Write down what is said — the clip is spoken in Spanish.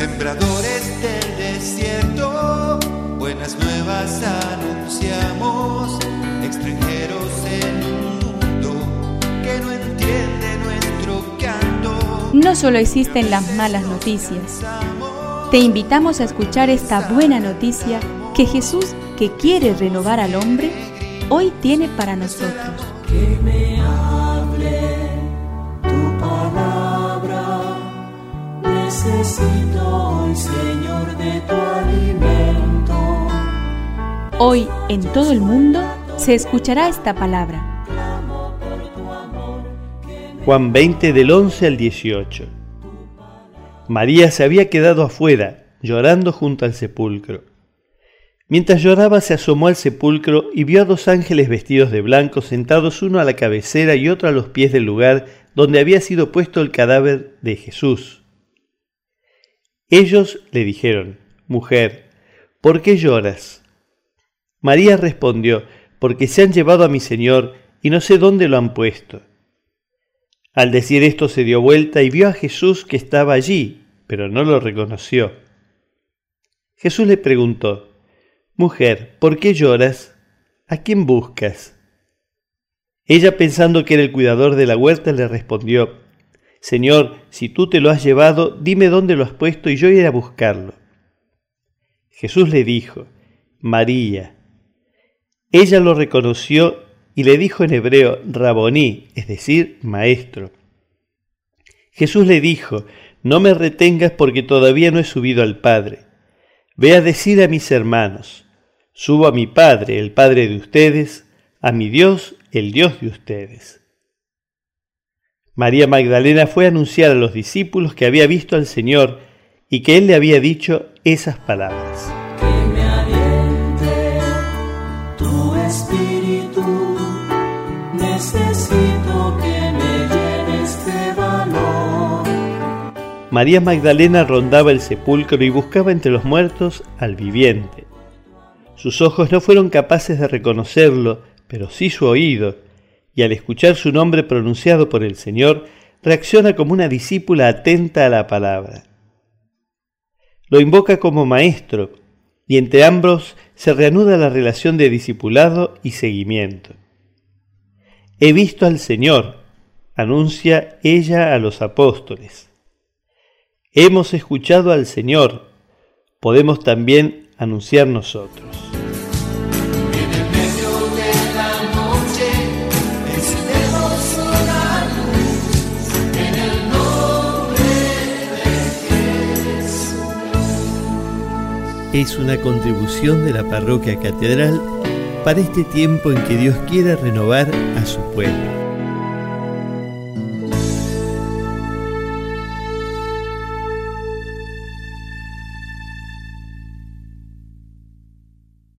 Sembradores del desierto, buenas nuevas anunciamos, extranjeros en un mundo que no entiende nuestro canto. No solo existen las malas noticias. Te invitamos a escuchar esta buena noticia que Jesús, que quiere renovar al hombre, hoy tiene para nosotros. Que me Necesito hoy, Señor, de tu alimento. Hoy en todo el mundo se escuchará esta palabra. Juan 20 del 11 al 18. María se había quedado afuera, llorando junto al sepulcro. Mientras lloraba se asomó al sepulcro y vio a dos ángeles vestidos de blanco sentados uno a la cabecera y otro a los pies del lugar donde había sido puesto el cadáver de Jesús. Ellos le dijeron, Mujer, ¿por qué lloras? María respondió, Porque se han llevado a mi Señor y no sé dónde lo han puesto. Al decir esto se dio vuelta y vio a Jesús que estaba allí, pero no lo reconoció. Jesús le preguntó, Mujer, ¿por qué lloras? ¿A quién buscas? Ella, pensando que era el cuidador de la huerta, le respondió, Señor, si tú te lo has llevado, dime dónde lo has puesto y yo iré a buscarlo. Jesús le dijo, María. Ella lo reconoció y le dijo en hebreo, Raboní, es decir, maestro. Jesús le dijo, No me retengas porque todavía no he subido al Padre. Ve a decir a mis hermanos, Subo a mi Padre, el Padre de ustedes, a mi Dios, el Dios de ustedes. María Magdalena fue a anunciar a los discípulos que había visto al Señor y que Él le había dicho esas palabras. Que me aliente tu espíritu. Necesito que me llenes de valor. María Magdalena rondaba el sepulcro y buscaba entre los muertos al viviente. Sus ojos no fueron capaces de reconocerlo, pero sí su oído, y al escuchar su nombre pronunciado por el Señor, reacciona como una discípula atenta a la palabra. Lo invoca como maestro, y entre ambos se reanuda la relación de discipulado y seguimiento. He visto al Señor, anuncia ella a los apóstoles. Hemos escuchado al Señor, podemos también anunciar nosotros. Es una contribución de la parroquia catedral para este tiempo en que Dios quiere renovar a su pueblo.